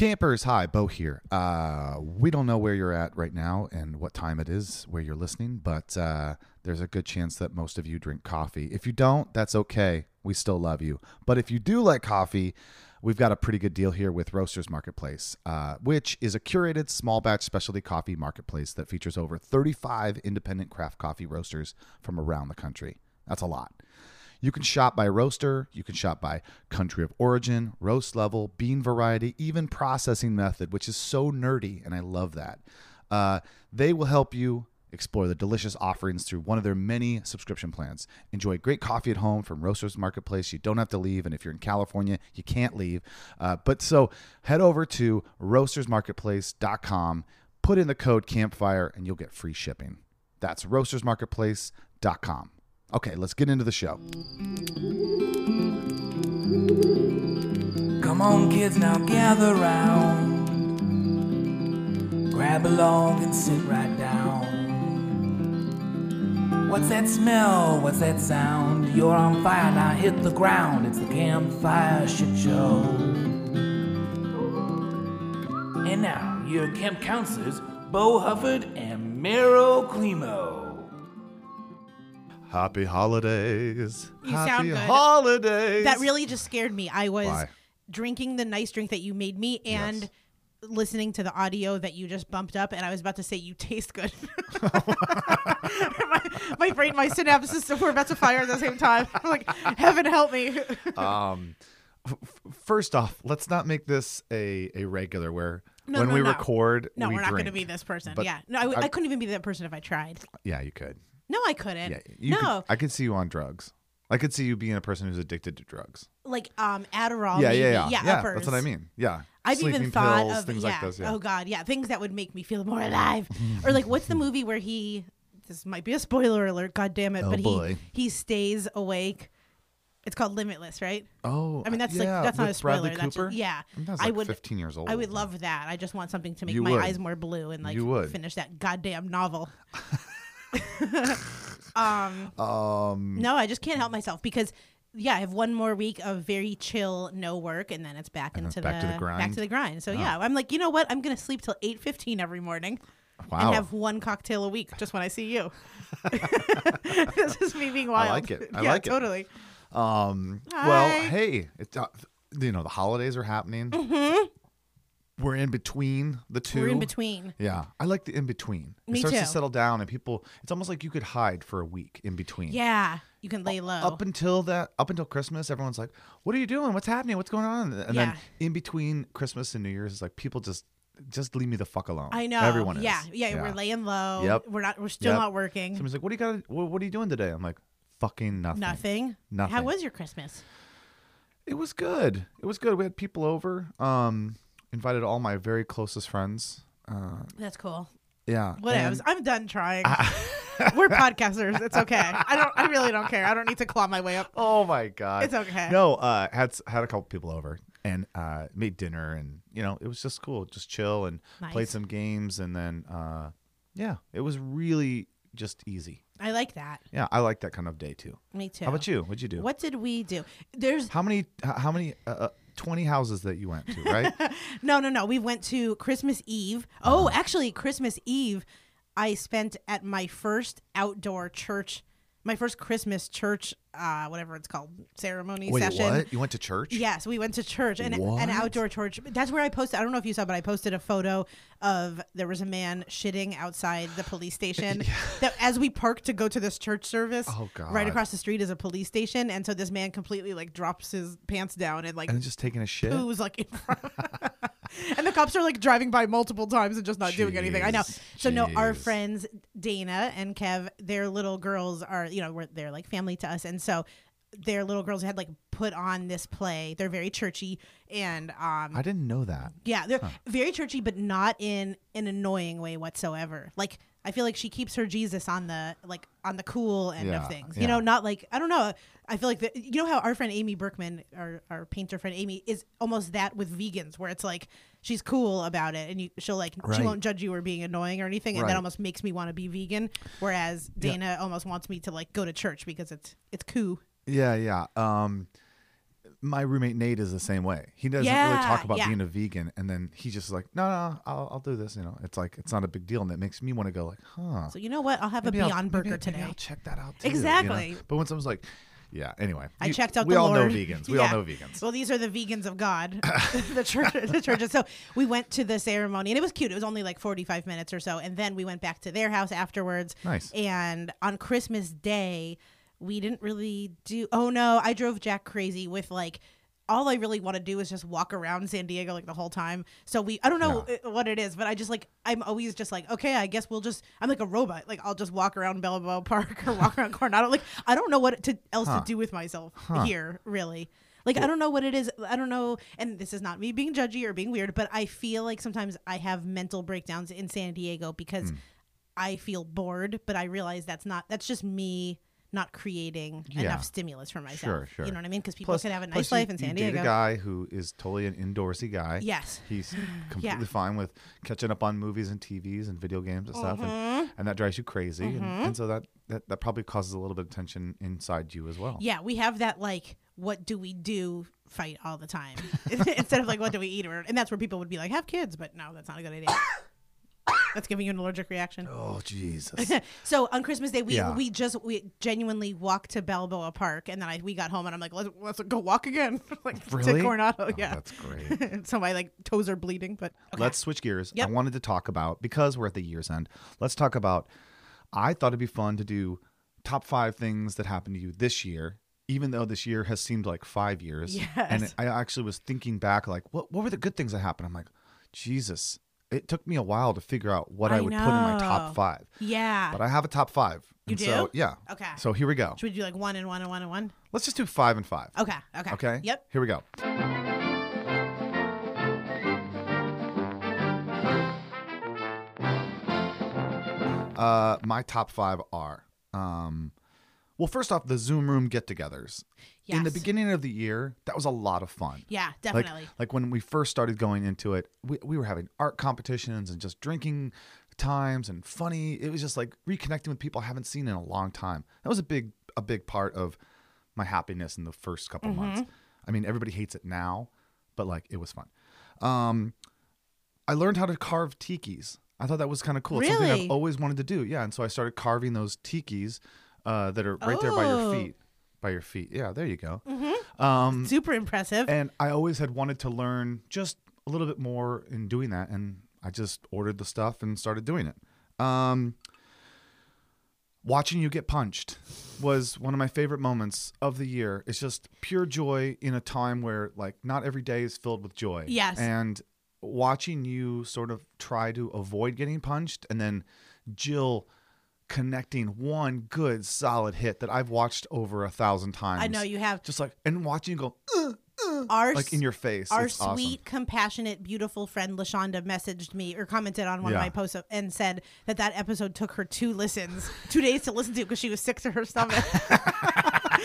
Campers, hi, Bo here. Uh, we don't know where you're at right now and what time it is where you're listening, but uh, there's a good chance that most of you drink coffee. If you don't, that's okay. We still love you. But if you do like coffee, we've got a pretty good deal here with Roasters Marketplace, uh, which is a curated small batch specialty coffee marketplace that features over 35 independent craft coffee roasters from around the country. That's a lot. You can shop by roaster, you can shop by country of origin, roast level, bean variety, even processing method, which is so nerdy, and I love that. Uh, they will help you explore the delicious offerings through one of their many subscription plans. Enjoy great coffee at home from Roasters Marketplace. You don't have to leave, and if you're in California, you can't leave. Uh, but so head over to roastersmarketplace.com, put in the code campfire, and you'll get free shipping. That's roastersmarketplace.com. Okay, let's get into the show. Come on, kids, now gather round. Grab along and sit right down. What's that smell? What's that sound? You're on fire, now hit the ground. It's the campfire shit show. And now, your camp counselors, Bo Hufford and Meryl Climo. Happy holidays. You Happy sound good. holidays. That really just scared me. I was Why? drinking the nice drink that you made me and Yes. listening to the audio that you just bumped up, and I was about to say you taste good. my, my brain, my synapses were about to fire at the same time. I'm like, heaven help me. um f- f- first off, let's not make this a a regular where No, when no, we no. record no, we we're not going to drink. be this person. But yeah, no, I, w- I- I couldn't even be that person if I tried. Yeah, you could. No, I couldn't. Yeah, you no, could- I could see you on drugs. I could see you being a person who's addicted to drugs. like um Adderall. yeah, maybe. yeah, yeah, yeah. That's uppers. what I mean. Yeah. I've Sleeping even thought pills, of things yeah. like this. Yeah. Oh God, yeah, things that would make me feel more alive. or like, what's the movie where he? This might be a spoiler alert. God damn it! Oh, but boy. he he stays awake. It's called Limitless, right? oh, I mean, that's yeah, like that's not a spoiler. Bradley That's just, yeah. I that's I like would 15 years old. I would love that. I just want something to make You my would. eyes more blue and like finish that goddamn novel. um, Um, no, I just can't help myself because yeah, I have one more week of very chill, no work, and then it's back And into back to the grind. back to the grind. So Oh. yeah, I'm like, you know what? I'm gonna sleep till eight fifteen every morning wow. and have one cocktail a week just when I see you. this is me being wild. I like it. I yeah, like it. totally. Um. Well, hey, it's uh, you know the holidays are happening. We're in between the 2 Mm-hmm. We're in between. Yeah, I like the in between. Me It starts to too. settle down, and people. It's almost like you could hide for a week in between. Yeah, you can lay low. Up until that, up until Christmas, everyone's like, "What are you doing? What's happening? What's going on?" And Yeah. then in between Christmas and New Year's, it's like people just, just leave me the fuck alone. I know. Everyone is. Yeah, yeah, We're laying low. Yep. We're not. We're still Yep. not working. Somebody's like, "What do you got? What, what are you doing today?" I'm like, "Fucking nothing." Nothing. Nothing. How was your Christmas? It was good. It was good. We had people over. Um, invited all my very closest friends. Uh, That's cool. yeah. Whatever. and- I'm done trying. We're podcasters. It's okay. I don't. I really don't care. I don't need to claw my way up. Oh my god. It's okay. No, uh, had s- had a couple people over and uh, made dinner, and you know it was just cool, just chill and played Nice. some games, and then uh, yeah, it was really just easy. I like that. Yeah, I like that kind of day too. Me too. How about you? What'd you do? What did we do? There's How many? h- How many? Uh, uh, Twenty houses that you went to, right? no, no, no. We went to Christmas Eve. Oh, Uh-huh. actually, Christmas Eve, I spent at my first outdoor church, my first Christmas church, uh, whatever it's called, ceremony Wait, session. what? You went to church? Yes, we went to church and What? an outdoor church. That's where I posted. I don't know if you saw, but I posted a photo of there was a man shitting outside the police station. That as we parked to go to this church service, Oh, right across the street is a police station, and so this man completely like drops his pants down and like And just taking a shit. poos like in front. and the cops are like driving by multiple times and just not doing anything. I know. Jeez, So no, our jeez. friends Dana and Kev, their little girls are you know we're, they're like family to us, and so their little girls had like put on this play. They're very churchy and um I didn't know that. yeah, they're very churchy, but not in an annoying way whatsoever. Like I feel like she keeps her Jesus on the like on the cool end Yeah, of things. yeah. You know, not like I don't know. I feel like the, you know how our friend Amy Berkman, our our painter friend Amy, is almost that with vegans, where it's like she's cool about it, and you, she'll like she won't judge you or being annoying or anything, and Right. that almost makes me want to be vegan. Whereas Yeah. Dana almost wants me to like go to church because it's it's cool. Yeah, yeah. Um, my roommate Nate is the same way. He doesn't really talk about yeah. being a vegan, and then he just like, no, no, I'll, I'll do this. You know, it's like it's not a big deal, and it makes me want to go like, huh. So you know what? I'll have maybe a I'll- Beyond maybe- Burger maybe today. I'll check that out. Too, you know? Exactly. But when someone's like, yeah. Anyway, I you- checked out We the all Lord. know vegans. We Yeah. all know vegans. Well, these are the vegans of God, the church, the churches. So we went to the ceremony, and it was cute. It was only like forty-five minutes or so, and then we went back to their house afterwards. Nice. And on Christmas Day, we didn't really do. Oh no, I drove Jack crazy with like. All I really want to do is just walk around San Diego like the whole time. So we, I don't know uh, what it is, but I just like, I'm always just like, okay, I guess we'll just, I'm like a robot. Like I'll just walk around Balboa Park or walk around Coronado. Like I don't know what to, else Huh. to do with myself here, really. Like I don't know what it is. I don't know, and this is not me being judgy or being weird, but I feel like sometimes I have mental breakdowns in San Diego because I feel bored, but I realize that's not. That's just me not creating Yeah. enough stimulus for myself. Sure, sure. You know what I mean? Because people Plus- can have a nice you- life in you San date Diego. a guy who is totally an indoorsy guy. Yes. He's completely fine with catching up on movies and TVs and video games and stuff, Mm-hmm. and, and that drives you crazy, and, and so that, that that probably causes a little bit of tension inside you as well. Yeah, we have that like, what do we do fight all the time instead of like, what do we eat? Or and that's where people would be like, have kids, but no, that's not a good idea. that's giving you an allergic reaction. Oh Jesus! So on Christmas Day, we Yeah. we just we genuinely walked to Balboa Park, and then I we got home, and I'm like, let's let's go walk again, like Really? to Coronado. Oh, yeah, that's great. so my like toes are bleeding, but okay. Let's switch gears. Yep. I wanted to talk about because we're at the year's end. Let's talk about. I thought it'd be fun to do top five things that happened to you this year, even though this year has seemed like five years. Yes. And I actually was thinking back, like, what what were the good things that happened? I'm like, Jesus. It took me a while to figure out what I, I would put in my top five. yeah. But I have a top five. You And So, do? yeah. Okay. So here we go. Should we do like one and one and one and one? Let's just do five and five. Okay. Okay. Okay. Yep. Here we go. Uh, my top five are, um, well, first off, the Zoom room get-togethers. In the beginning of the year, that was a lot of fun. Yeah, definitely. like when we first started going into it, we, we were having art competitions and just drinking times and funny. It was just like reconnecting with people I haven't seen in a long time. That was a big a big part of my happiness in the first couple Mm-hmm. months. I mean, everybody hates it now, but like it was fun. Um, I learned how to carve tikis. I thought that was kind of cool. It's something Really? I've always wanted to do. Yeah, and so I started carving those tikis uh, that are right there by your Oh. feet. By your feet. Yeah, there you go. Um, Super impressive. and I always had wanted to learn just a little bit more in doing that, and I just ordered the stuff and started doing it. Um, watching you get punched was one of my favorite moments of the year. It's just pure joy in a time where like not every day is filled with joy. Yes. and watching you sort of try to avoid getting punched, and then Jill connecting one good solid hit that I've watched over a thousand times. I know you have. Just like and watching you go. "Uh, uh," Our like in your face. Our It's awesome. sweet, compassionate, beautiful friend Lashonda messaged me or commented on one of my posts and said that that episode took her two listens, two days to listen to because she was sick to her stomach.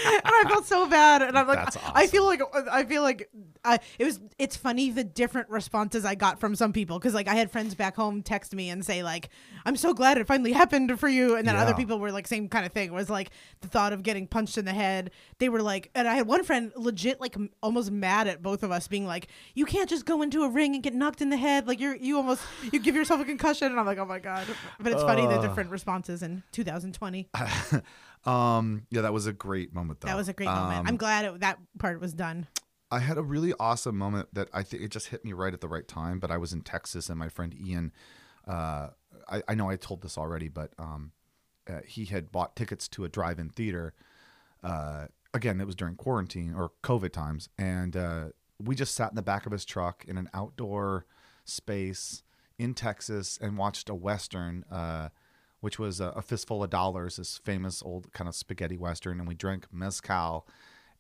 and I felt so bad, and I'm like, That's I feel like I feel like I, it was. It's funny the different responses I got from some people because like I had friends back home text me and say like, "I'm so glad it finally happened for you," and then other people were like, same kind of thing. Was like the thought of getting punched in the head. They were like, and I had one friend legit like m- almost mad at both of us, being like, "You can't just go into a ring and get knocked in the head. Like you're you almost you give yourself a concussion." And I'm like, "Oh my god!" But it's funny the different responses in 2020. Um, yeah, that was a great moment though. That was a great moment. Um, I'm glad it, that part was done. I had a really awesome moment that I think it just hit me right at the right time. But I was in Texas, and my friend Ian, uh, I, I know I told this already, but um, uh, he had bought tickets to a drive-in theater. Uh, again, it was during quarantine or COVID times, and uh, we just sat in the back of his truck in an outdoor space in Texas and watched a western. Which was a, a fistful of dollars, this famous old kind of spaghetti western, and we drank mezcal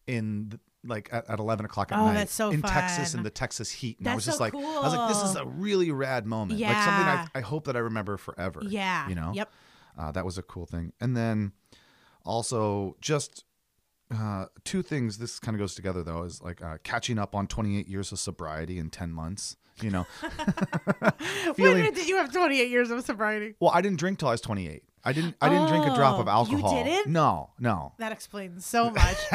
in the, like at, at eleven o'clock at Oh, night that's so in Texas in the Texas heat. And I was just so like, I was like, this is a really rad moment, like something I, I hope that I remember forever. Yeah. you know. Yep. Uh, that was a cool thing, and then also just. Uh, two things. This kind of goes together though. Is like uh, catching up on 28 years of sobriety in 10 months. You know, When feeling did you have 28 years of sobriety? well. I didn't drink till I was 28. I didn't. I didn't drink a drop oh, of Oh, you alcohol. didn't? No, no. That explains so much.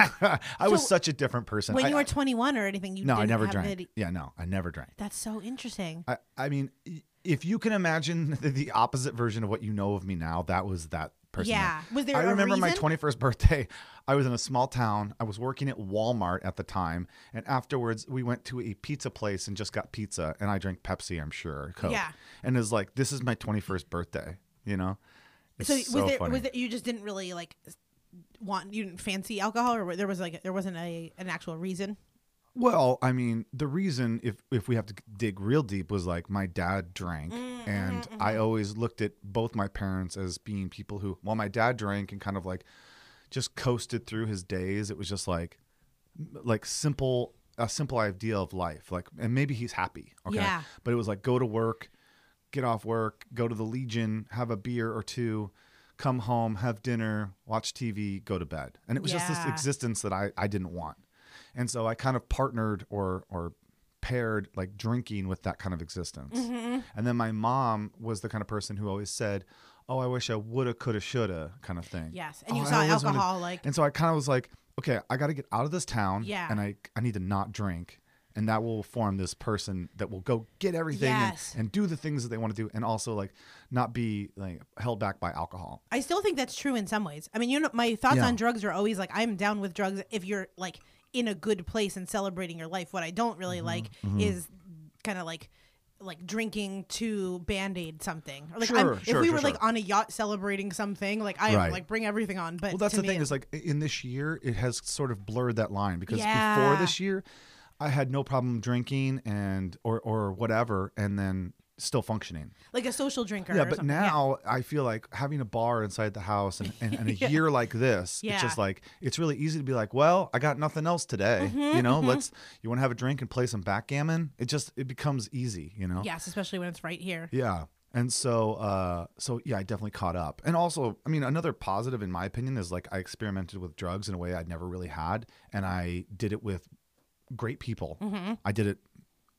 I was So, such a different person. when I, you were 21 or anything, you no, didn't I never have drank. the- Yeah, no, I never drank. That's so interesting. I, I mean, i- if you can imagine the, the opposite version of what you know of me now, that was that person. Yeah. Was there I remember my 21st birthday. I was in a small town. I was working at Walmart at the time, and afterwards we went to a pizza place and just got pizza, and I drank Pepsi, I'm sure, Coke. Yeah. And it was like, this is my 21st birthday. You know. It's So, so was there funny. was it, you just didn't really like want you didn't fancy alcohol or there was like there wasn't a an actual reason? Well, I mean, the reason, if if we have to dig real deep, was like my dad drank, Mm, and mm-hmm, I always looked at both my parents as being people who, while my dad drank and kind of like just coasted through his days, it was just like like simple a simple idea of life, like, and maybe he's happy, okay, Yeah. but it was like go to work, get off work, go to the Legion, have a beer or two. Come home, have dinner, watch TV, go to bed, and it was just this existence that I, I didn't want. And so I kind of partnered or or paired like drinking with that kind of existence. Mm-hmm. And then my mom was the kind of person who always said, "Oh, I wish I woulda, coulda, shoulda," kind of thing. Yes. And you "Oh, I saw always wanted-" alcohol like And so I kind of was like, "Okay, I got to get out of this town, Yeah. and I I need to not drink." And that will form this person that will go get everything and- and, do the things that they want to do, and also like not be like held back by alcohol. I still think that's true in some ways. I mean, you know, my thoughts Yeah. on drugs are always like I'm down with drugs if you're like in a good place and celebrating your life. What I don't really Mm-hmm, like is kind of like like drinking to band-aid something. Or like Sure, I'm, if we sure, were like on a yacht celebrating something, like I Right. like bring everything on. But Well, that's the me, thing is like in this year, it has sort of blurred that line because before this year, I had no problem drinking and or or whatever, and then still functioning. like a social drinker. Yeah, but now I feel like having a bar inside the house and, and, and a year like this, Yeah. it's just like it's really easy to be like, well, I got nothing else today. Mm-hmm, you know, let's you want to have a drink and play some backgammon. It just it becomes easy. You know. yes, especially when it's right here. Yeah. And so, uh, so yeah, I definitely caught up. And also, I mean, another positive in my opinion is like I experimented with drugs in a way I'd never really had, and I did it with great people. I did it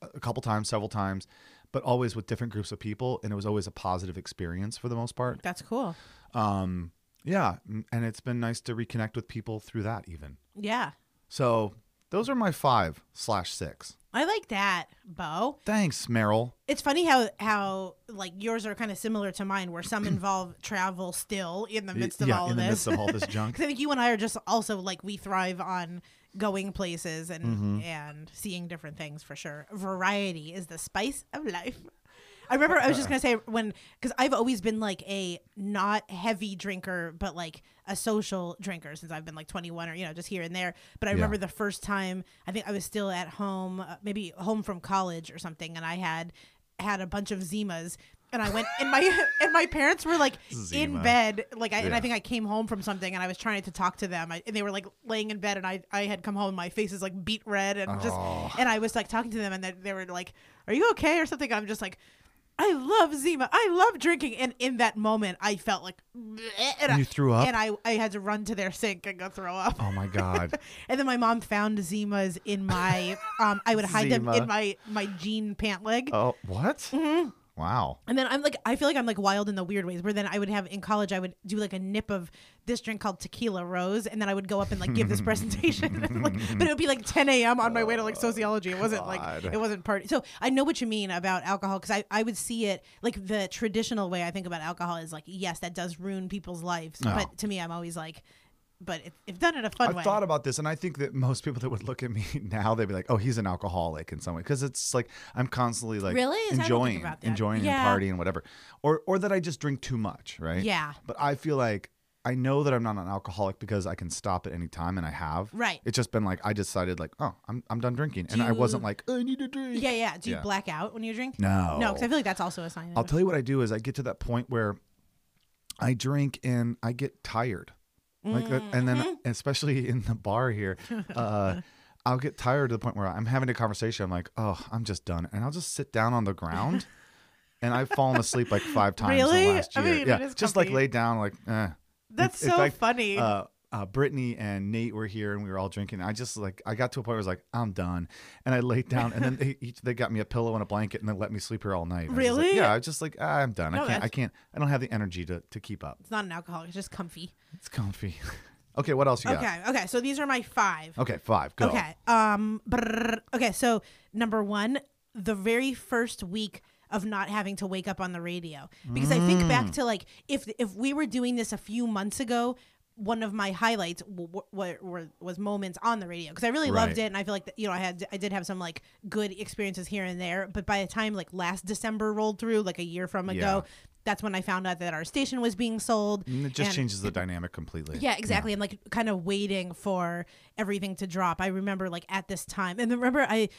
a couple times, several times, but always with different groups of people, and it was always a positive experience for the most part. That's cool. Um, yeah, and it's been nice to reconnect with people through that even. Yeah, So those are my five slash six. I like that, Bo. Thanks, Meryl. It's funny how how like yours are kind of similar to mine, where some involve travel still in the midst of yeah, all in of the this. midst of all this junk. 'Cause I think you and I are just also like we thrive on going places and Mm-hmm. and seeing different things for sure. Variety is the spice of life. I remember I was just gonna say when because I've always been like a not heavy drinker, but like a social drinker since I've been like 21 or you know just here and there. But I Yeah. remember the first time I think I was still at home, uh, maybe home from college or something, and I had had a bunch of Zimas. And I went, and my and my parents were like in bed, like, I, and I think I came home from something, and I was trying to talk to them, I, and they were like laying in bed, and I I had come home, and my face is like beet red, and just, Oh. and I was like talking to them, and they, they were like, "Are you okay?" or something. I'm just like, I love Zima. I love drinking. And in that moment, I felt like, and I, You threw up? and I, I had to run to their sink and go throw up. Oh my god. And then my mom found Zimas in my, um, I would hide them in my my jean pant leg. Oh, what? Mm-hmm. Wow. And then I'm like, I feel like I'm like wild in the weird ways. Where then I would have in college, I would do like a nip of this drink called Tequila Rose, and then I would go up and like give this presentation. like, but it would be like 10 a.m. on my way to like oh, sociology. It wasn't like it wasn't party. So I know what you mean about alcohol because I I would see it like the traditional way I think about alcohol is like yes that does ruin people's lives, Oh. but to me I'm always like, but if, if done in a fun way. I've way. thought about this, and I think that most people that would look at me now, they'd be like, "Oh, he's an alcoholic in some way," because it's like I'm constantly like Really? I don't think enjoying, about that. enjoying Yeah. and partying, whatever, or or that I just drink too much, right? Yeah. But I feel like I know that I'm not an alcoholic because I can stop at any time, and I have. Right. It's just been like I decided, like, oh, I'm I'm done drinking, and I wasn't like, I need a drink. yeah, yeah. Do you Yeah. black out when you drink? No. No, because I feel like that's also a sign. I'll of tell you what I do is I get to that point where I drink and I get tired. Like that, and Mm-hmm. then especially in the bar here, uh, I'll get tired to the point where I'm having a conversation. I'm like, oh, I'm just done, and I'll just sit down on the ground, and I've fallen asleep like five times in the last I year. mean, yeah, just like lay down, like, eh. That's so funny. Uh, uh, Brittany and Nate were here, and we were all drinking. I just like I got to a point where I was like, I'm done, and I laid down, and then they each they got me a pillow and a blanket, and then let me sleep here all night. I was just like- Really? yeah, I was just like ah, I'm done. No, I can't. I can't. I don't have the energy to to keep up. It's not an alcoholic. It's just comfy. It's comfy. okay, what else you got? Okay. Okay. So these are my five. Okay, five. Go. Okay. Um. brrr. okay. So number one, the very first week of not having to wake up on the radio, because I think Mm. back to like if if we were doing this a few months ago. One of my highlights w- w- was moments on the radio because I really loved it and I feel like you know I had I did have some like good experiences here and there but by the time like last December rolled through like a year from ago Yeah. that's when I found out that our station was being sold And it just and- changes the dynamic completely. yeah, exactly. And like kind of waiting for everything to drop. I remember like at this time, and remember I,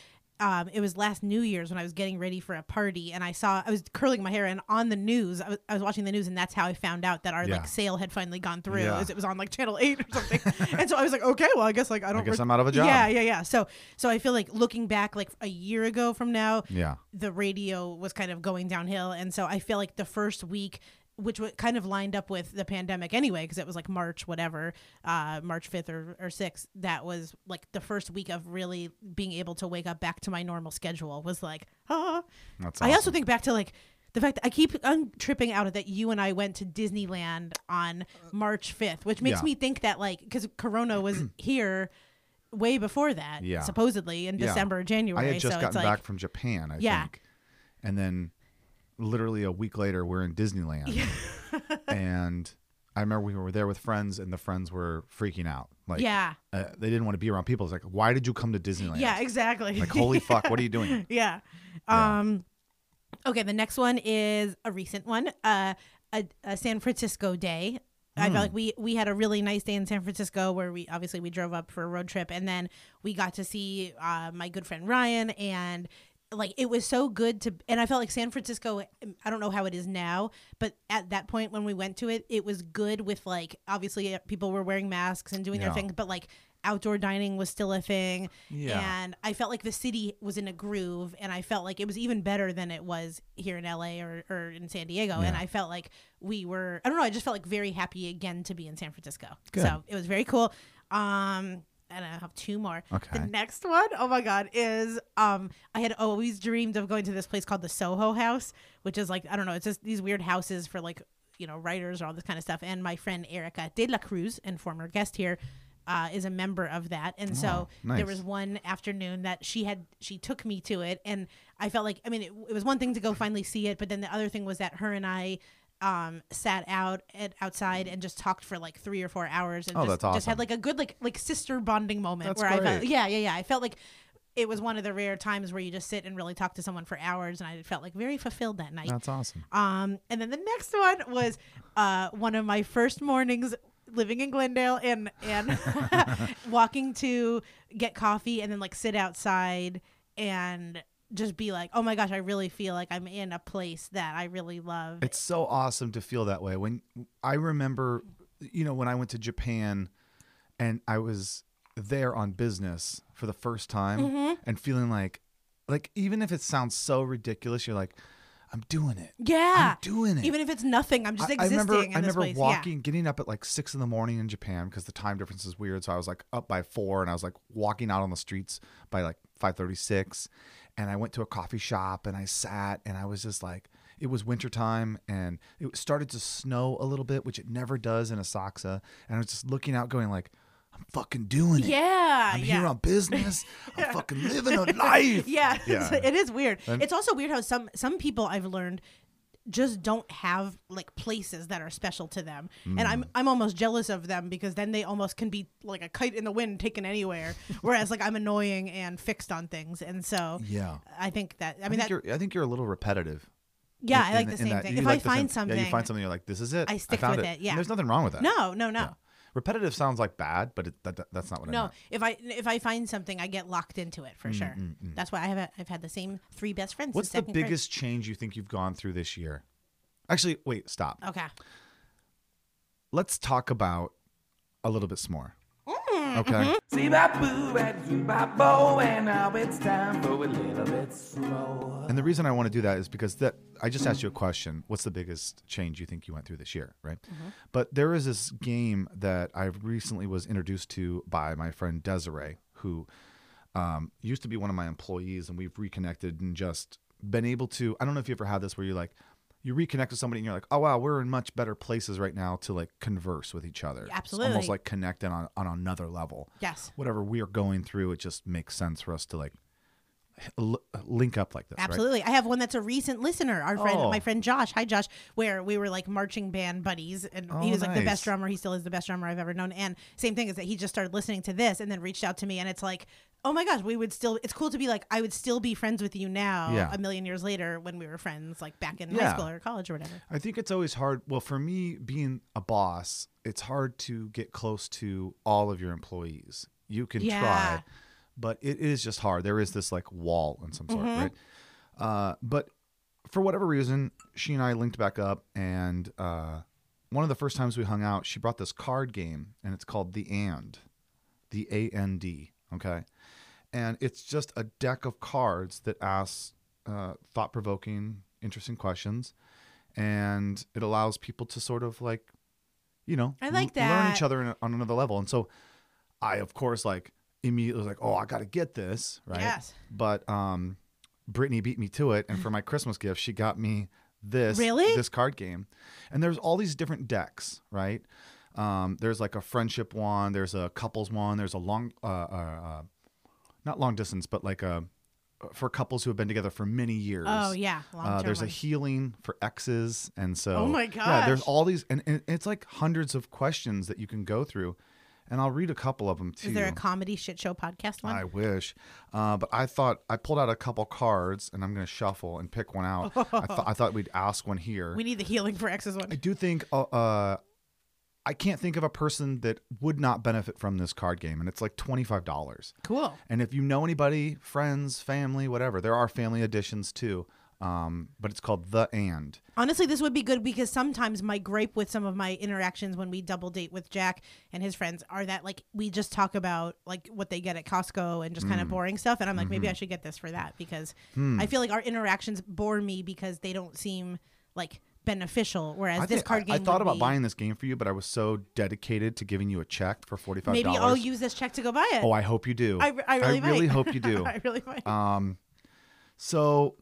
um, it was last New Year's when I was getting ready for a party, and I saw I was curling my hair, and on the news, I was, I was watching the news, and that's how I found out that our Yeah. like sale had finally gone through. Yeah. As it was on like Channel Eight or something, and so I was like, okay, well, I guess like I don't. guess re- I'm out of a job. Yeah, yeah, yeah. So, so I feel like looking back, like a year ago from now, Yeah. the radio was kind of going downhill and so i feel like the first week which kind of lined up with the pandemic anyway because it was like march whatever uh march 5th or, or 6th that was like the first week of really being able to wake up back to my normal schedule was like ah That's i also think back to like the fact that I keep I'm tripping out of that you and I went to Disneyland on March 5th, which makes Yeah. me think that like because Corona was here way before that, Yeah. supposedly in Yeah. December, January. I had just so gotten like, back from Japan, I Yeah. think. And then literally a week later we're in Disneyland. and I remember we were there with friends and the friends were freaking out. Like yeah, uh, they didn't want to be around people. It's like, why did you come to Disneyland? yeah, exactly. Like, holy fuck, what are you doing? yeah. Yeah. Um okay, the next one is a recent one. Uh a, a San Francisco day. I Hmm. felt like we we had a really nice day in San Francisco where we obviously we drove up for a road trip and then we got to see uh, my good friend Ryan and like it was so good to and I felt like San Francisco I don't know how it is now but at that point when we went to it it was good with like obviously uh, people were wearing masks and doing Yeah. their thing but like outdoor dining was still a thing Yeah. and I felt like the city was in a groove and I felt like it was even better than it was here in LA or, or in San Diego yeah. and I felt like we were I don't know I just felt like very happy again to be in San Francisco Good. so it was very cool um and I have two more. Okay. The next one, oh my god, is um I had always dreamed of going to this place called the Soho House, which is like I don't know, it's just these weird houses for like you know writers or all this kind of stuff. And my friend Erica De La Cruz, and former guest here, uh, is a member of that. And so Oh, nice. there was one afternoon that she had she took me to it, and I felt like I mean it, it was one thing to go finally see it, but then the other thing was that her and I. Um, sat out at outside and just talked for like three or four hours and Oh, just, that's just had like a good like like sister bonding moment That's where I felt yeah yeah yeah I felt like it was one of the rare times where you just sit and really talk to someone for hours and I felt like very fulfilled that night. That's awesome. Um, and then the next one was uh, one of my first mornings living in Glendale and and walking to get coffee and then like sit outside and just be like, oh my gosh, I really feel like I'm in a place that I really love. It's so awesome to feel that way. When I remember, you know, when I went to Japan and I was there on business for the first time Mm-hmm. and feeling like, like, even if it sounds so ridiculous, you're like, I'm doing it. yeah, I'm doing it. even if it's nothing, I'm just I- I existing remember, in I remember place. Yeah. walking, getting up at like six in the morning in Japan because the time difference is weird. So I was like up by four, and I was like walking out on the streets by like five thirty six, and I went to a coffee shop and I sat, and I was just like, it was wintertime, and it started to snow a little bit, which it never does in Asakusa, and I was just looking out, going like, I'm fucking doing it. Yeah, I'm yeah. here on business. I'm fucking living a life. Yeah, Yeah. it is weird. And- it's also weird how some some people I've learned just don't have like places that are special to them, and Mm. I'm I'm almost jealous of them because then they almost can be like a kite in the wind, taken anywhere. Whereas like I'm annoying and fixed on things, and so Yeah. I think that I I, mean think that you're. I think you're a little repetitive. yeah, in- I like the same that. thing. You If like I find same- something, yeah, you find something, you're like, this is it. I stick found with it. it, yeah. And there's nothing wrong with that. No, no, no. Yeah. Repetitive sounds like bad, but it, that, that- that's not what I No, meant. if I if I find something, I get locked into it for sure. That's why I have a, I've had the same three best friends. Mm, What's since the second grade. biggest change you think you've gone through this year? Actually, wait, stop. Okay. Let's talk about a little bit s'more. Okay. See bop boo and zoo bop bo, and now it's time for a little bit slow. And the reason I want to do that is because that I just asked you a question. What's the biggest change you think you went through this year, right? But there is this game that I recently was introduced to by my friend Desiree, who um, used to be one of my employees, and we've reconnected and just been able to. I don't know if you ever had this where you're like, you reconnect with somebody and you're like, oh wow, we're in much better places right now to like converse with each other. It's Absolutely. almost like connecting on on another level. Yes. Whatever we are going through, it just makes sense for us to like l- link up like this. right? Absolutely. I have one that's a recent listener. Our friend, Oh. my friend Josh. Hi, Josh. Where we were like marching band buddies, and Oh, he was like the best drummer. He still is the best drummer I've ever known. And same thing is that he just started listening to this and then reached out to me, and it's like, oh my gosh, we would still. It's cool to be like, I would still be friends with you now, Yeah. a million years later, when we were friends, like back in Yeah. high school or college or whatever. I think it's always hard. Well, for me, being a boss, it's hard to get close to all of your employees. You can Yeah. try, but it is just hard. There is this like wall in some sort, right? Uh, but for whatever reason, she and I linked back up, and uh, one of the first times we hung out, she brought this card game, and it's called the And, the A N D. Okay, and it's just a deck of cards that asks uh, thought-provoking, interesting questions, and it allows people to sort of like, you know, I like l- learn each other in a- on another level. And so, I of course like immediately was like, oh, I got to get this, right? Yes. But um, Brittany beat me to it, and for my Christmas gift, she got me this Really? this card game, and there's all these different decks, right? Um, there's like a friendship one, there's a couples one, there's a long, uh, uh, uh, not long distance, but like a for couples who have been together for many years. Oh yeah, Uh, there's a healing for exes, and so Oh my yeah, there's all these, and, and it's like hundreds of questions that you can go through, and I'll read a couple of them to Is there you. a comedy shit show podcast one? I wish, uh, but I thought I pulled out a couple cards, and I'm going to shuffle and pick one out. I, th- I thought we'd ask one here. we need the healing for exes one. I do think uh, uh, I can't think of a person that would not benefit from this card game, and it's like twenty five dollars. Cool. And if you know anybody, friends, family, whatever, there are family editions too. Um, but it's called the and. Honestly, this would be good because sometimes my gripe with some of my interactions when we double date with Jack and his friends are that like we just talk about like what they get at Costco and just kind of mm. boring stuff, and I'm like maybe mm-hmm. I should get this for that because hmm. I feel like our interactions bore me because they don't seem like beneficial. Whereas I, this think- card game, I thought would about be- buying this game for you, but I was so dedicated to giving you a check for forty five Maybe. I'll use this check to go buy it. Oh, I hope you do. I, I really, might. hope you do. I really might. Um, so,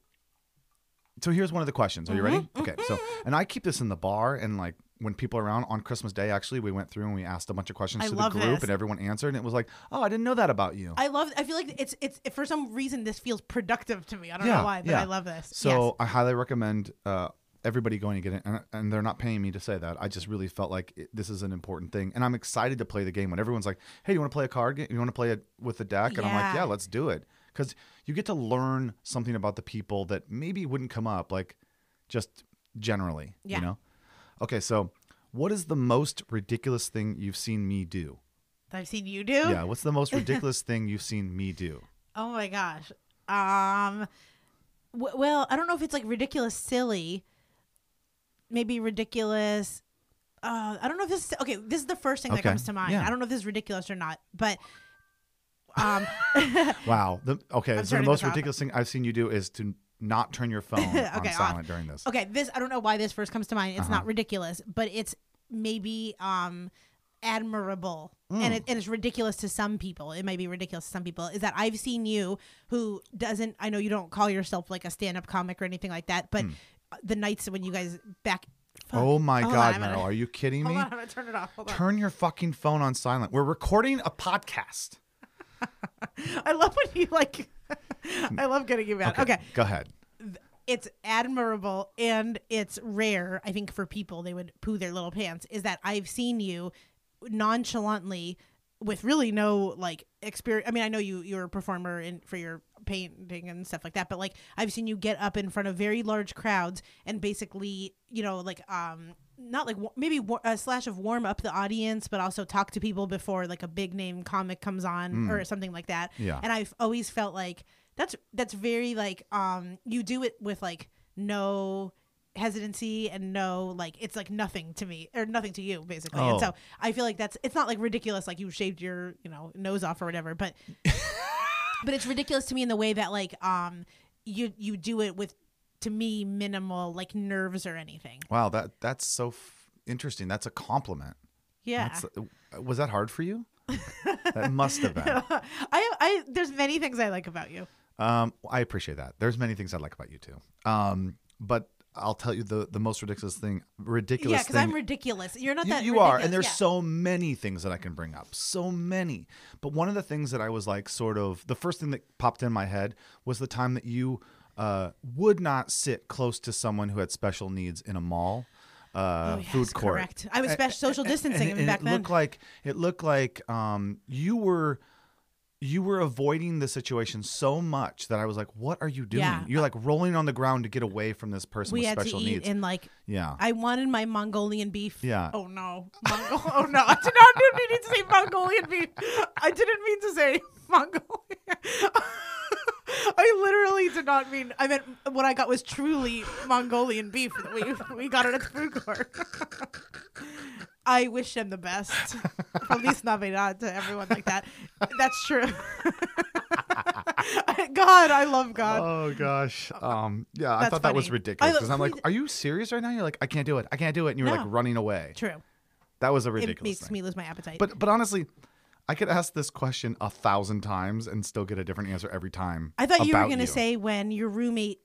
so here's one of the questions. Are you ready? Mm-hmm. Okay. So, and I keep this in the bar, and like when people are around on Christmas Day, actually, we went through and we asked a bunch of questions I to the group, this. and everyone answered, and it was like, oh, I didn't know that about you. I love. I feel like it's it's for some reason this feels productive to me. I don't yeah, know why, but yeah. I love this. So Yes. I highly recommend. Uh, Everybody going to get it, and, and they're not paying me to say that. I just really felt like it, this is an important thing, and I'm excited to play the game. When everyone's like, "Hey, you want to play a card game? You want to play it with the deck?" And I'm like, Yeah. "Yeah, let's do it," because you get to learn something about the people that maybe wouldn't come up, like just generally. Yeah. You know. Okay, so what is the most ridiculous thing you've seen me do? I've seen you do. Yeah, what's the most ridiculous thing you've seen me do? Oh my gosh. Um. W- well, I don't know if it's like ridiculous, silly. Maybe ridiculous. Uh, I don't know if this. Is, okay, this is the first thing that Okay, comes to mind. yeah. I don't know if this is ridiculous or not, but um, Wow. The, okay, so the most ridiculous thing I've seen you do is to not turn your phone on off. silent during this. okay, this I don't know why this first comes to mind. It's Uh-huh. not ridiculous, but it's maybe um admirable and, it, and it's ridiculous to some people it might be ridiculous to some people is that i've seen you who doesn't i know you don't call yourself like a stand-up comic or anything like that but the nights when you guys back Fuck. Oh my Hold on, God, I'm gonna- are you kidding hold me? on i'm gonna turn it off hold on. Turn your fucking phone on silent. We're recording a podcast. i love when you like i love getting you mad okay Go ahead. it's admirable and it's rare i think for people they would poo their little pants is that i've seen you nonchalantly with really no like experience i mean i know you you're a performer in for your painting and stuff like that but like i've seen you get up in front of very large crowds and basically you know like um not like maybe a slash of warm up the audience but also talk to people before like a big name comic comes on or something like that Yeah. and i've always felt like that's that's very like um you do it with like no hesitancy and no like it's like nothing to me or nothing to you basically. Oh. And so I feel like that's it's not like ridiculous like you shaved your you know nose off or whatever, but but it's ridiculous to me in the way that like um you you do it with to me minimal like nerves or anything. Wow, that that's so f- interesting. That's a compliment. Yeah. That's, uh, was that hard for you? that must have been. I I there's many things I like about you. Um, I appreciate that. There's many things I like about you too. Um, but I'll tell you the the most ridiculous thing. Ridiculous Yeah, because. I'm ridiculous. You're not You, that you are, and there's yeah. so many things that I can bring up, so many. But one of the things that I was like, sort of, the first thing that popped in my head was the time that you uh, would not sit close to someone who had special needs in a mall. Uh, Oh, yes, food court. correct. I was special social and- distancing and, even back it then. looked like it looked like um, you were you were avoiding the situation so much that I was like, "What are you doing? Yeah. You're like rolling on the ground to get away from this person we with had to special eat needs." in like yeah, I wanted my Mongolian beef. Yeah. Oh no. Mongol- oh no. I did not mean to say Mongolian beef. I didn't mean to say Mongolian. I literally did not mean. I meant what I got was truly Mongolian beef that we we got it at the food court. I wish them the best. Feliz Navidad to everyone like that. That's true. God, I love God. Oh gosh. Um. Yeah, I That's thought that was ridiculous I- because I'm like, "Are you serious right now?" You're like, "I can't do it. I can't do it," and you were like No. running away. True. That was a It ridiculous makes thing. me lose my appetite. But but honestly, I could ask this question a thousand times and still get a different answer every time. I thought you were about gonna say when your roommate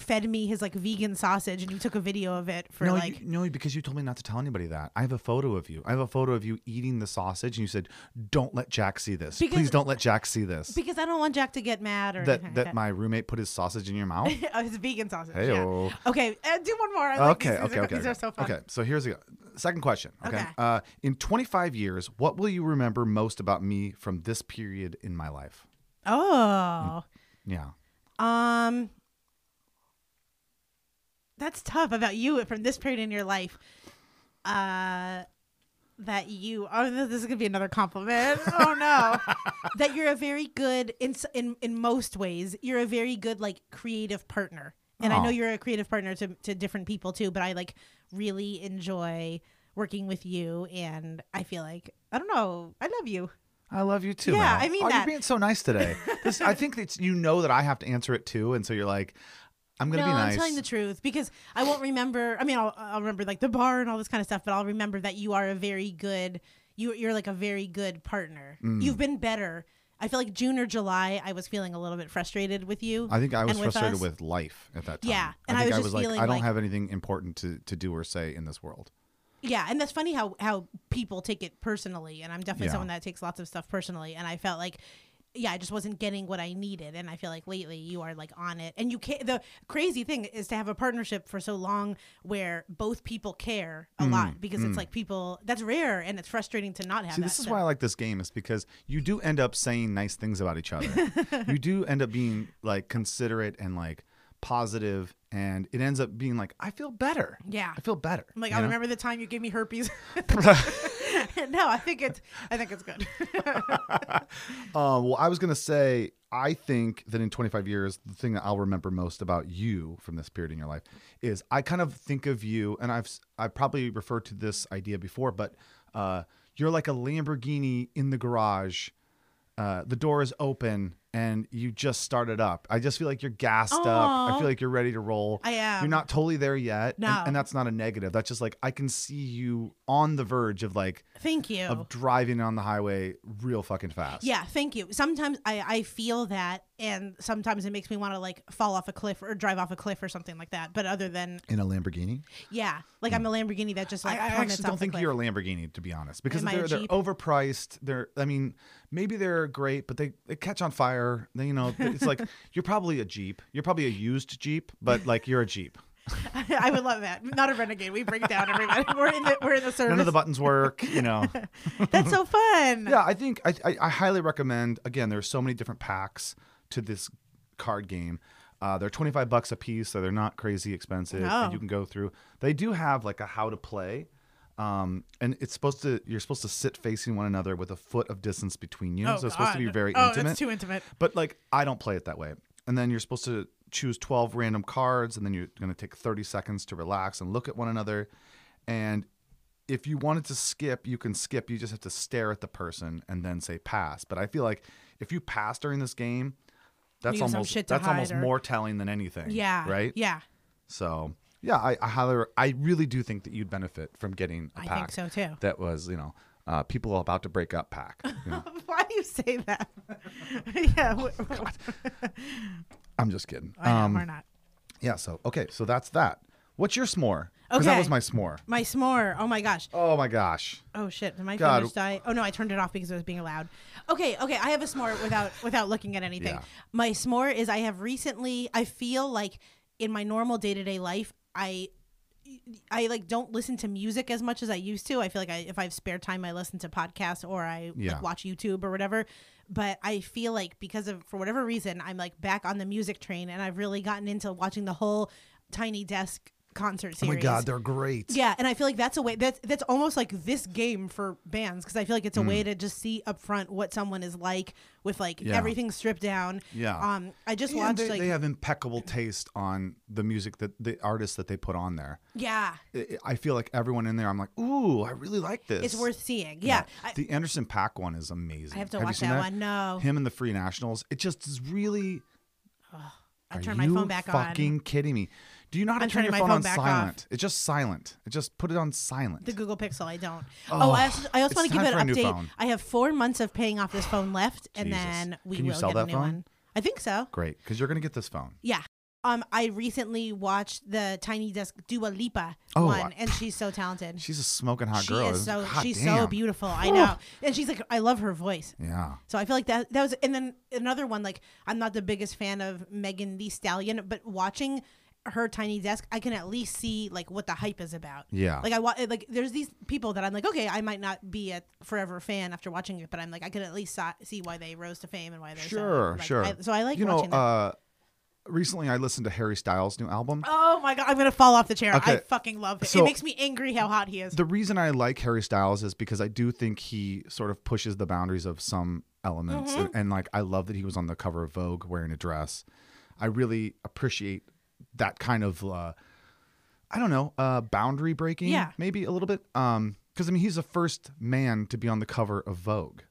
fed me his like vegan sausage and you took a video of it for no, like you, no, because you told me not to tell anybody that. I have a photo of you. I have a photo of you eating the sausage, and you said, "Don't let Jack see this. Because- Please don't let Jack see this." because I don't want Jack to get mad or that that like my roommate put his sausage in your mouth. oh, his vegan sausage. Heyo. Yeah. Okay, uh, do one more. I like okay, these. okay, are, okay. These okay. are so fun. Okay, so here's the second question. Okay. Okay. Uh, in 25 years, what will you remember most about me from this period in my life? Oh, Yeah. um, that's tough about you from this period in your life. Uh, that you oh this is gonna be another compliment. Oh no, that you're a very good in in in most ways. You're a very good like creative partner, and I know you're a creative partner to to different people too. But I like really enjoy working with you, and I feel like I don't know. I love you. I love you too. Yeah, Mel. I mean oh, that. You're being so nice today. This, I think that you know that I have to answer it too, and so you're like, I'm gonna no, be nice. I'm telling the truth because I won't remember. I mean, I'll, I'll remember like the bar and all this kind of stuff, but I'll remember that you are a very good. You, you're like a very good partner. Mm. You've been better. I feel like June or July, I was feeling a little bit frustrated with you. I think I was with frustrated us. with life at that time. Yeah, and I I was I just was like, feeling I don't like- have anything important to, to do or say in this world. Yeah, and that's funny how how people take it personally, and I'm definitely Yeah. someone that takes lots of stuff personally, and I felt like. Yeah, I just wasn't getting what I needed, and I feel like lately you are like on it. And you can't, The crazy thing is to have a partnership for so long where both people care a Mm, lot because it's like people that's rare, and it's frustrating to not have. See, this is stuff. why I like this game is because you do end up saying nice things about each other. you do end up being like considerate and like positive, and it ends up being like I feel better. Yeah. I feel better. I'm like, I remember the time you gave me herpes. no, I think it's I think it's good. Uh, well, I was gonna say, I think that in 25 years, the thing that I'll remember most about you from this period in your life is I kind of think of you, and I've I probably referred to this idea before, but uh, you're like a Lamborghini in the garage. Uh, the door is open and you just started up. I just feel like you're gassed up. I feel like you're ready to roll. I am. You're not totally there yet. and- No. And, that's not a negative. That's just like I can see you on the verge of like Thank you. of driving on the highway real fucking fast. Yeah, thank you. Sometimes I, I feel that, and sometimes it makes me want to like fall off a cliff or drive off a cliff or something like that. But other than In a Lamborghini? yeah, like I'm a Lamborghini that just like I plummets actually don't think you're a Lamborghini, to be honest, because I they're they're overpriced. They're, I mean, maybe they're great, but they, they catch on fire. They, you know, it's like you're probably a Jeep. You're probably a used Jeep, but like you're a Jeep. I would love that. Not a renegade. We break down everybody. We're in the we're in the service. None of the buttons work. You know. That's so fun. yeah, I think I, I, I highly recommend. Again, there's so many different packs to this card game. Uh, they're 25 bucks a piece, so they're not crazy expensive, No. and you can go through. They do have like a how to play, um, and it's supposed to. You're supposed to sit facing one another with a foot of distance between you, Oh, so it's supposed to be very oh, intimate. That's too intimate. But like, I don't play it that way. And then you're supposed to choose 12 random cards and then you're going to take 30 seconds to relax and look at one another and if you wanted to skip you can skip you just have to stare at the person and then say pass but i feel like if you pass during this game that's You have some almost that's almost or- more telling than anything Yeah. right Yeah. so yeah i i, highly, I really do think that you'd benefit from getting a I pack I think so too. that was you know uh, people about to break up pack you know? Why do you say that? yeah. i'm just kidding I know, um we're not. yeah so okay so that's that what's your s'more because that was my s'more My s'more. Oh my gosh. oh my gosh Oh shit! Did my God. phone just die? Oh no, I turned it off because it was being loud. Okay, okay. I have a s'more without without looking at anything. Yeah. My s'more is I have recently. I feel like in my normal day to day life, I. I like don't listen to music as much as I used to. I feel like I, if I have spare time, I listen to podcasts or I Yeah. like, watch YouTube or whatever. But I feel like because of for whatever reason, I'm like back on the music train, and I've really gotten into watching the whole Tiny Desk concert series. oh my god they're great Yeah, and I feel like that's a way that's that's almost like this game for bands because I feel like it's a Mm. way to just see up front what someone is like with like Yeah. everything stripped down. Yeah. Um, I just And watched they, like they have impeccable taste on the music that the artists that they put on there. yeah, I- I feel like everyone in there, I'm like, ooh, I really like this. it's worth seeing. Yeah, I, the Anderson .Paak one is amazing. I have to you watch seen that one. No. Him and the Free Nationals. It just is really. I Are turned my phone back fucking on. Fucking kidding me? Do you know how to I'm turn your phone, phone on back off. silent? It's just silent. It just put it on silent. The Google Pixel, I don't. Oh, Oh, I also, I also want to give it an update. I have four months of paying off this phone left, and Jesus. then we Can you will sell get that a new phone? one. I think so. Great, because you're gonna get this phone. Yeah. Um, I recently watched the Tiny Desk Dua Lipa Oh, one, and she's so talented. She's a smoking hot she girl. is so God she's so beautiful. I know, and she's like I love her voice. Yeah. So I feel like that that was, and then another one like I'm not the biggest fan of Megan Thee Stallion, but watching her tiny desk, I can at least see like what the hype is about. Yeah. Like I wa- like there's these people that I'm like, okay, I might not be a forever fan after watching it, but I'm like I can at least so- see why they rose to fame and why they're so, Sure, like, sure. I- so I like you know, uh, recently I listened to Harry Styles' new album. Oh my god, I'm gonna fall off the chair. I fucking love it. So- it makes me angry how hot he is. The reason I like Harry Styles is because I do think he sort of pushes the boundaries of some elements, Mm-hmm. and, and like I love that he was on the cover of Vogue wearing a dress. I really appreciate that kind of, uh, I don't know, uh, boundary breaking, Yeah. maybe a little bit. Um, because I mean, he's the first man to be on the cover of Vogue.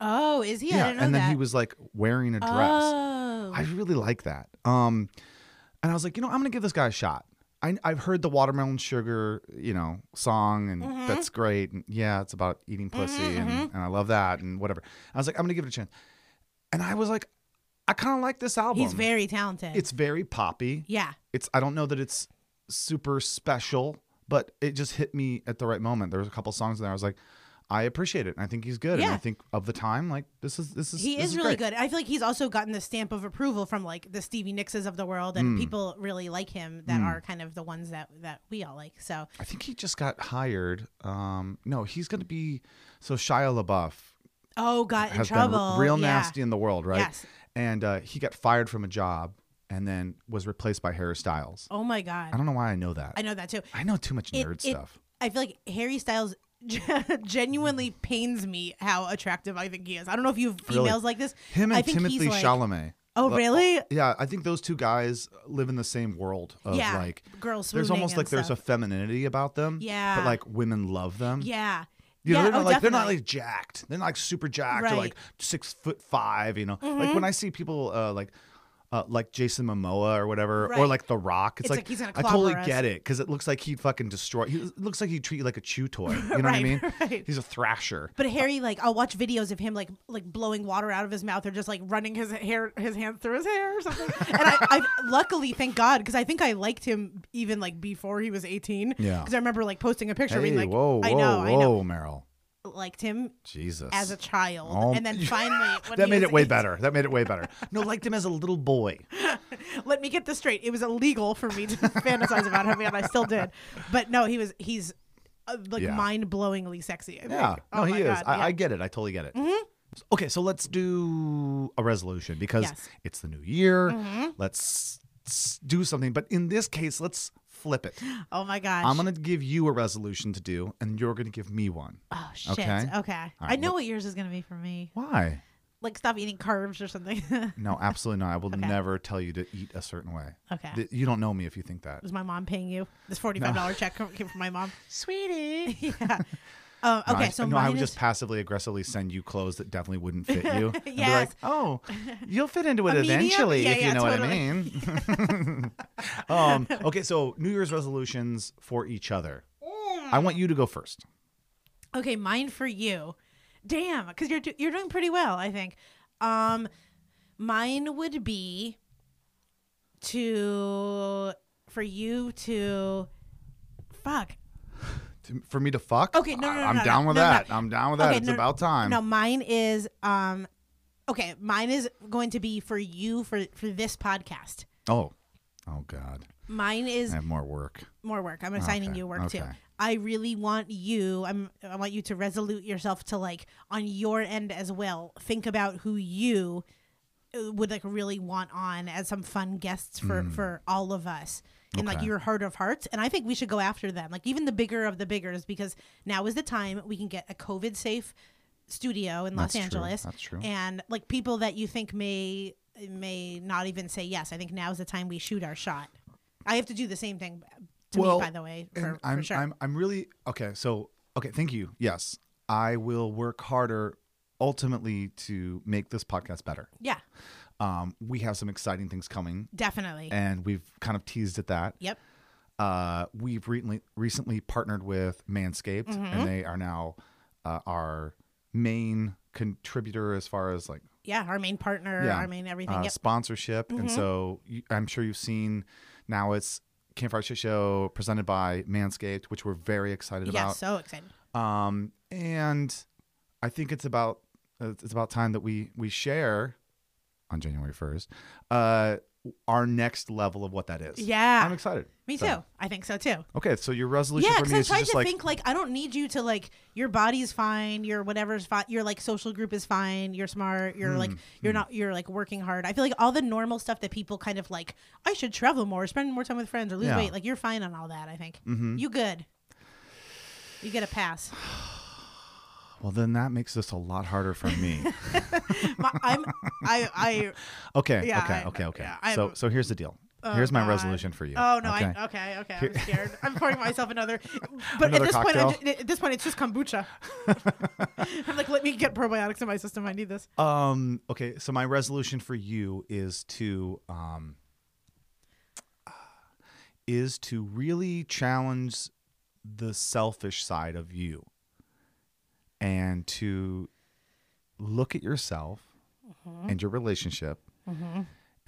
oh, is he? I know and then that. he was like wearing a dress. Oh, I really like that. Um, and I was like, you know, I'm gonna give this guy a shot. I, I've heard the watermelon sugar, you know, song, and Mm-hmm. that's great. And yeah, it's about eating pussy, and, and I love that, and whatever. I was like, I'm gonna give it a chance. And I was like, I kind of like this album. he's very talented. It's very poppy. yeah. It's. I don't know that it's super special, but it just hit me at the right moment. There was a couple songs in there. I was like, I appreciate it. And I think he's good. And Yeah. I think of the time, like this is this is He this is really great. good. I feel like he's also gotten the stamp of approval from like the Stevie Nickses of the world, and people really like him that are kind of the ones that that we all like. So I think he just got hired. Um, no, he's going to be so Shia LaBeouf oh, got in trouble. real yeah. nasty in the world, right? Yes. And uh, he got fired from a job and then was replaced by Harry Styles. Oh my god, I don't know why I know that. I know that too. I know too much It- nerd it- stuff. I feel like Harry Styles genuinely pains me how attractive I think he is. I don't know if you have Really? females like this. Him I and think Timothy he's like, Chalamet. Oh, really? Yeah, I think those two guys live in the same world of Yeah, like girls There's almost like there's a femininity about them. Yeah. But like women love them. Yeah. You know, yeah, they're not oh, like they're not like jacked. They're not like super jacked or Right. Mm-hmm. like six foot five. You know, like when I see people uh, like. Uh, like Jason Momoa or whatever, or like The Rock. It's, It's like, like I totally us. get it because it looks like he'd fucking destroy. He it looks like he'd treat you like a chew toy. You know what I mean? right. He's a thrasher. But Harry, like, I'll watch videos of him, like, like blowing water out of his mouth, or just like running his hair, his hands through his hair, or something. and I, I, luckily, thank God, because I think I liked him even like before he was eighteen. Yeah. Because I remember like posting a picture, Hey, being like, whoa, whoa, I know, whoa, I know, Meryl. Liked him Jesus. as a child, Oh, and then finally, that made it way 18 better. That made it way better. No, liked him as a little boy. Let me get this straight. It was illegal for me to fantasize about him, and I still did. But no, he was. He's uh, like Yeah. mind-blowingly sexy. I think. Yeah, Oh no, my he is. God, I, yeah. I get it. I totally get it. Okay, so let's do a resolution because Yes. it's the new year. Let's do something, but in this case, let's flip it. Oh my gosh. I'm gonna give you a resolution to do, and you're gonna give me one. Oh shit. Okay. Okay. right, I know look- what yours is gonna be for me. Why? like stop eating carbs or something? No, absolutely not. I will Okay. never tell you to eat a certain way. okay. Th- You don't know me if you think that. Is my mom paying you? This forty-five dollar check came from my mom. Sweetie. yeah. No, okay, I, so no, I would is just passively aggressively send you clothes that definitely wouldn't fit you. And be like, oh, you'll fit into it eventually Yeah, if you know totally. what I mean. um, okay, so New Year's resolutions for each other. I want you to go first. okay. Mine for you. Damn, because you're do- you're doing pretty well, I think. Um, mine would be to for you to fuck. To- for me to fuck. Okay, no, no, no, I'm no, down no, with that. I'm down with that. Okay, it's about time. No, mine is um okay, mine is going to be for you for for this podcast. Oh, oh God, Mine is I have more work. more work. I'm assigning Okay, you work too. I really want you. I'm. I want you to resolute yourself to like on your end as well. Think about who you uh, would like really want on as some fun guests for for all of us in like Hmm. Your heart of hearts. And I think we should go after them, like even the bigger of the biggers, because now is the time we can get a COVID safe studio in Los That's true. Angeles. That's true. And like people that you think may may not even say yes. I think now is the time we shoot our shot. I have to do the same thing to Well, me, by the way, for, I'm, sure. I'm, I'm really okay. So, okay, thank you. Yes, I will work harder ultimately to make this podcast better. yeah, Um, we have some exciting things coming, definitely. and we've kind of teased at that. yep. Uh, we've recently recently partnered with Manscaped, Mm-hmm. and they are now uh, our main contributor as far as like Yeah, our main partner, yeah, our main everything. uh, yep. sponsorship. And Mhm. so you, I'm sure you've seen now it's Campfire Shit Show presented by Manscaped, which we're very excited Yeah, about. so excited. Um, and I think it's about it's about time that we we share on January first uh, our next level of what that is. Yeah. I'm excited. Me So- too. I think so too. Okay, so your resolution Yeah, for me I is tried just to like think like I don't need you to like your body's fine, your whatever's fine, your like social group is fine, you're smart, you're Hmm, like you're not you're like working hard. I feel like all the normal stuff that people kind of like I should travel more, spend more time with friends, or lose Yeah. weight. Like you're fine on all that. I think Mhm. you good. You get a pass. Well, then that makes this a lot harder for me. My, I'm I I okay, Yeah, okay, I- okay, okay. yeah, so so here's the deal. Oh, here's my God. resolution for you. Oh no! okay? I, okay, okay. I'm scared. I'm pouring myself another. But Another at this point, cocktail? at this point, it's just kombucha. I'm like, let me get probiotics in my system. I need this. Um. Okay. So my resolution for you is to um. Is to really challenge the selfish side of you, and to look at yourself Mm-hmm. and your relationship, and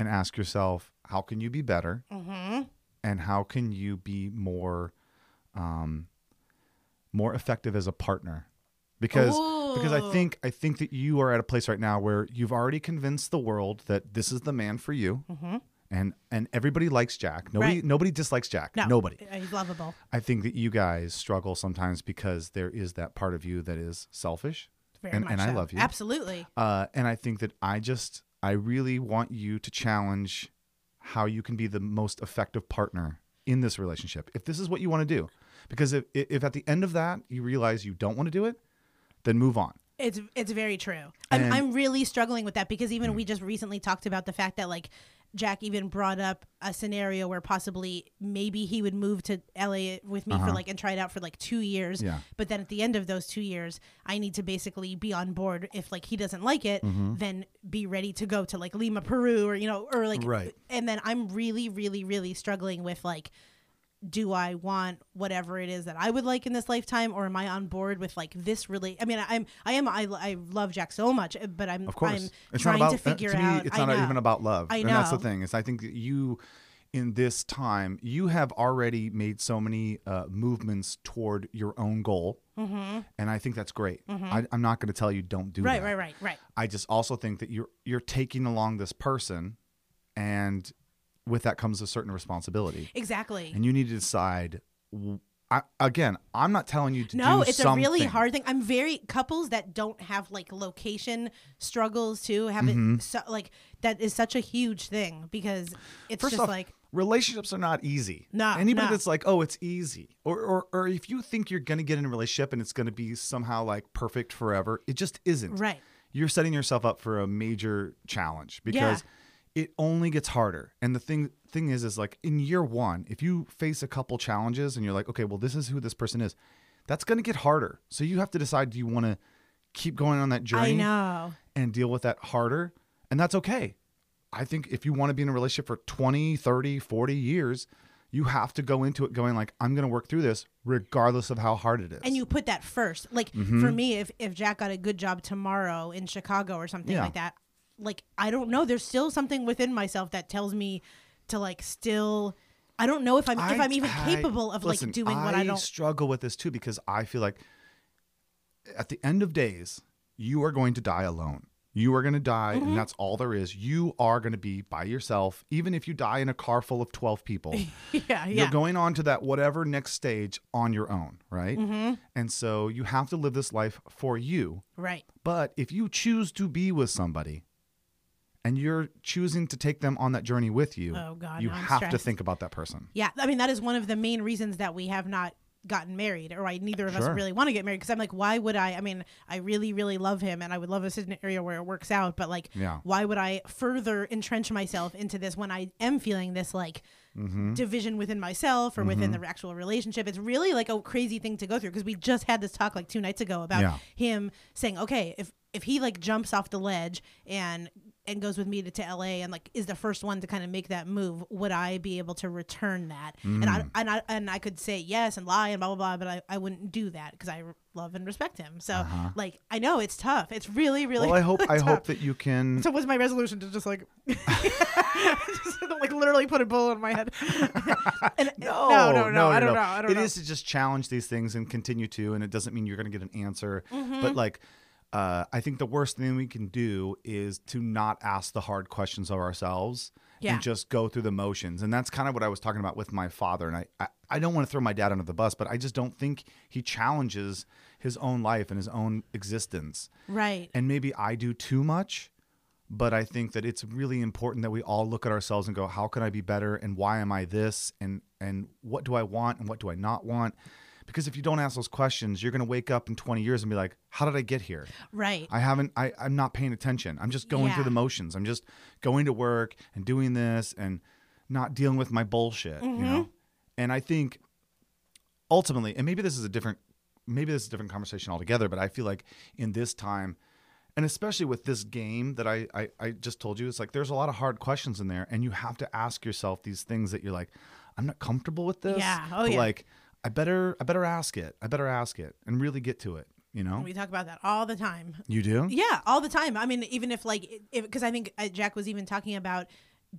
ask yourself, how can you be better, Mm-hmm. and how can you be more, um, more effective as a partner, because because I think I think that you are at a place right now where you've already convinced the world that this is the man for you, and and everybody likes Jack. Nobody. Right. nobody dislikes Jack. No, Nobody. uh, He's lovable. I think that you guys struggle sometimes because there is that part of you that is selfish, Very and much and I love you. Absolutely. Uh, and I think that I just I really want you to challenge how you can be the most effective partner in this relationship. If this is what you want to do, because if if at the end of that you realize you don't want to do it, then move on. It's it's very true. I'm And- I'm really struggling with that because even we just recently talked about the fact that like Jack even brought up a scenario where possibly maybe he would move to LA with me for like and try it out for like two years. Uh-huh. Yeah. But then at the end of those two years, I need to basically be on board. If like he doesn't like it, Mm-hmm. then be ready to go to like Lima, Peru, or you know, or like Right. And then I'm really, really, really struggling with like do I want whatever it is that I would like in this lifetime, or am I on board with like this? Really, I mean, I'm, I am, I, I love Jack so much, but I'm, Of course, I'm it's trying not about to figure to me. out. It's I not know. even about love. I know. And that's the thing is, I think that you, in this time, you have already made so many uh, movements toward your own goal, mm-hmm. and I think that's great. I, I'm not going to tell you don't do Right, that. right, right, right. I just also think that you're you're taking along this person, and with that comes a certain responsibility, Exactly. and you need to decide. I, again, I'm not telling you to No, it's a really hard thing. I'm very couples that don't have like location struggles too have Mm-hmm. it so, like that is such a huge thing because it's First just off, like relationships are not easy. No, anybody no. that's like, oh, it's easy, or or or if you think you're gonna get in a relationship and it's gonna be somehow like perfect forever, it just isn't. right. you're setting yourself up for a major challenge because it only gets harder. And the thing thing is is like in year 1, if you face a couple challenges and you're like, "Okay, well this is who this person is." That's going to get harder. So you have to decide do you want to keep going on that I journey know. and deal with that harder? And that's okay. I think if you want to be in a relationship for 20, 30, 40 years, you have to go into it going like I'm going to work through this regardless of how hard it is. and you put that first like Mm-hmm. for me if if jack got a good job tomorrow in chicago or something Yeah. like that like i don't know there's still something within myself that tells me to like still i don't know if i'm if I- i'm even I- capable of listen, like doing what i don't struggle with this too because I feel like at the end of days, you are going to die alone. You are going to die, Mm-hmm. and that's all there is. You are going to be by yourself, even if you die in a car full of 12 people. yeah yeah. You're going on to that whatever next stage on your own, right? Mm-hmm. And so you have to live this life for you. right But if you choose to be with somebody and you're choosing to take them on that journey with you, Oh, God, you have to think about that person. yeah i mean that is one of the main reasons that we have not gotten married or I neither of us really want to get married because I'm like why would I I mean I really really love him and I would love a scenario where it works out but like Yeah. why would I further entrench myself into this when I am feeling this like Mm-hmm. division within myself or within the actual relationship it's really like a crazy thing to go through because we just had this talk like two nights ago about Yeah. him saying okay if if he like jumps off the ledge and and goes with me to, to LA and like is the first one to kind of make that move, would I be able to return that? And I and I and I could say yes and lie and blah blah blah, but I, I wouldn't do that because I love and respect him. So like I know it's tough. It's really really. Uh-huh. Well, I hope I hope that you can. So was my resolution to just like, just, like literally put a bullet in my head. And- no, no, no, I don't know. I don't It know. is to just challenge these things and continue to, and it doesn't mean you're going to get an answer. Mm-hmm. But like, uh, I think the worst thing we can do is to not ask the hard questions of ourselves Yeah. and just go through the motions. And that's kind of what I was talking about with my father. And I, I, I don't want to throw my dad under the bus, but I just don't think he challenges his own life and his own existence. right. And maybe I do too much, but I think that it's really important that we all look at ourselves and go, how can I be better and why am I this and and what do I want and what do I not want? Because if you don't ask those questions, you're going to wake up in 20 years and be like, how did I get here? right. I haven't I I'm not paying attention. I'm just going through the motions. I'm just going to work and doing this and not dealing with my bullshit, you mm-hmm. know? And I think ultimately, and maybe this is a different maybe this is a different conversation altogether, but I feel like in this time and especially with this game that I, I I just told you, it's like there's a lot of hard questions in there, and you have to ask yourself these things that you're like, I'm not comfortable with this. Yeah. Oh, yeah. Like I better I better ask it. I better ask it and really get to it. You know. we talk about that all the time. You do. Yeah, all the time. I mean, even if like, because I think uh, Jack was even talking about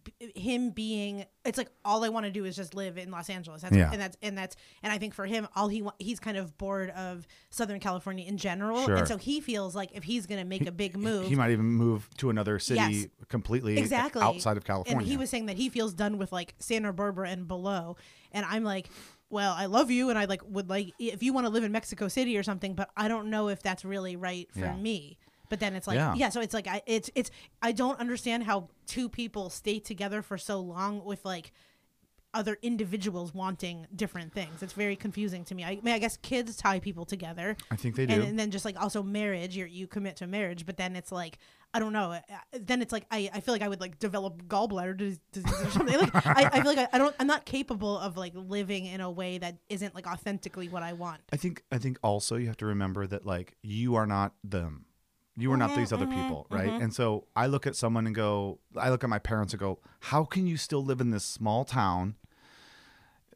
b- him being. It's like all I want to do is just live in Los Angeles. That's, Yeah. and that's and that's and I think for him, all he he's kind of bored of Southern California in general, Sure. and so he feels like if he's going to make a big move, He might even move to another city Yes. completely exactly outside of California. And he was saying that he feels done with like Santa Barbara and below. And I'm like, well, I love you, and I like would like if you want to live in Mexico City or something, but I don't know if that's really right for Yeah. me. But then it's like, Yeah. yeah. so it's like I it's it's I don't understand how two people stay together for so long with like other individuals wanting different things. It's very confusing to me. I, I mean, I guess kids tie people together. I think they do. And, and then just like also marriage, you you commit to marriage, but then it's like I don't know. Then it's like I, I feel like I would like develop gallbladder dis- disease or something. Like I, I feel like I, I don't I'm not capable of like living in a way that isn't like authentically what I want. I think I think also you have to remember that like you are not them. You are not mm-hmm, these other mm-hmm, people, right? Mm-hmm. And so I look at someone and go, I look at my parents and go, how can you still live in this small town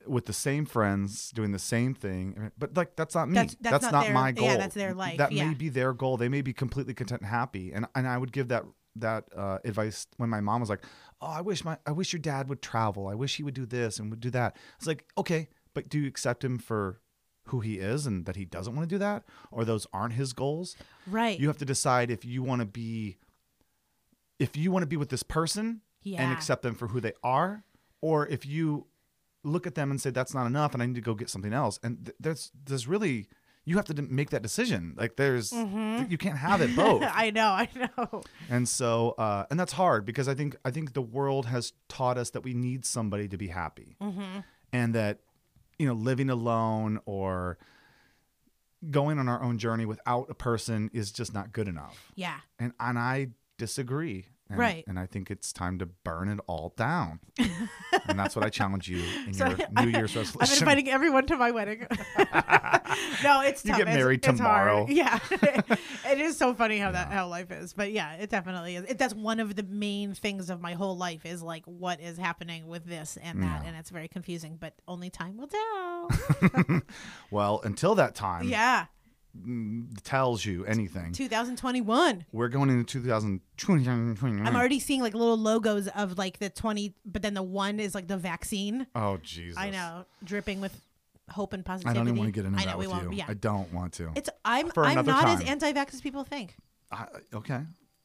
with the same friends doing the same thing? But like that's not me. That's- that's not not, their- my goal. yeah, that's their life, That yeah. may be their goal. They may be completely content and happy. And and I would give that that uh, advice when my mom was like, "Oh, I wish my I wish your dad would travel. I wish he would do this and would do that." It's like, okay, but do you accept him for who he is and that he doesn't want to do that or those aren't his goals? Right. You have to decide if you want to be if you want to be with this person and accept them for who they are or if you look at them and say that's not enough and I need to go get something else. And th- there's there's really you have to d- make that decision. Like there's you can't have it both. I know, I know. And so, uh, and that's hard because I think I think the world has taught us that we need somebody to be happy, and that you know living alone or going on our own journey without a person is just not good enough. Yeah. And and I disagree. And, Right. And I think it's time to burn it all down. and that's what I challenge you in So your I- New Year's resolution. I'm inviting everyone to my wedding. no, it's You tough. get married it's tomorrow. Yeah, it is so funny how that how life is. But yeah, it definitely is. It, that's one of the main things of my whole life is like what is happening with this and that, and it's very confusing. But only time will tell. well, until that time yeah, Mm, tells you anything. 2021. We're going into 2020. I'm already seeing like little logos of like the 20, but then the one is like the vaccine. Oh Jesus. I know, dripping with hope and positivity. I don't even want to get into I know that we with you. Yeah, I don't want to. it's I'm I'm not as anti-vax as people think. I, okay.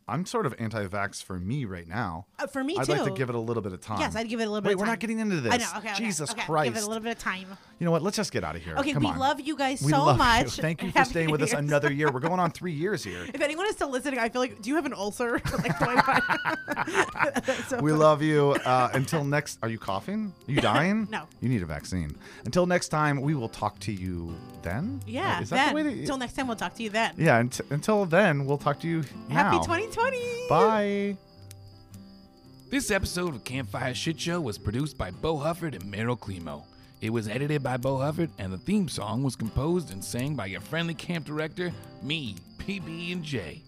I'm sort of anti-vax for me right now. Uh, for me too. I'd like to give it a little bit of time. Yes, I'd give it a little bit. Of time. Wait, we're not getting into this. I know. Okay. okay, Jesus okay. Christ. Give it a little bit of time. You know what? Let's just get out of here. Okay, Come we on. love you guys We so love you. much. Thank you for Happy staying with us another year. We're going on three years here. If anyone is still listening, I feel like, do you have an ulcer? like, do I- That's so We funny. love you. Uh, until next, are you coughing? Are you dying? No. You need a vaccine. Until next time, we will talk to you then. Yeah. Is that then. the way? Until next time, we'll talk to you then. yeah. unt- until then, we'll talk to you Happy now. 2020. Bye. This episode of Campfire Shit Show was produced by Bo Hufford and Meryl Climo. It was edited by Bo Hufford, and the theme song was composed and sang by your friendly camp director, me, PB and J.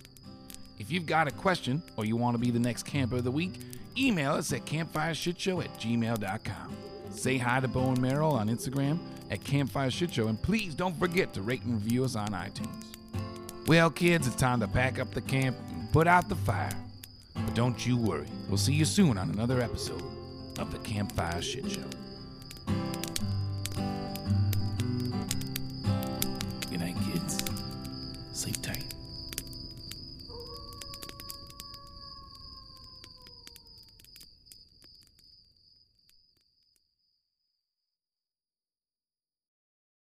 If you've got a question or you want to be the next camper of the week, email us at campfireshitshow at gmail.com. Say hi to Bo and Meryl on Instagram at Campfire Shit Show, and please don't forget to rate and review us on iTunes. Well, kids, it's time to pack up the camp and put out the fire. But don't you worry, we'll see you soon on another episode of the Campfire Shit Show.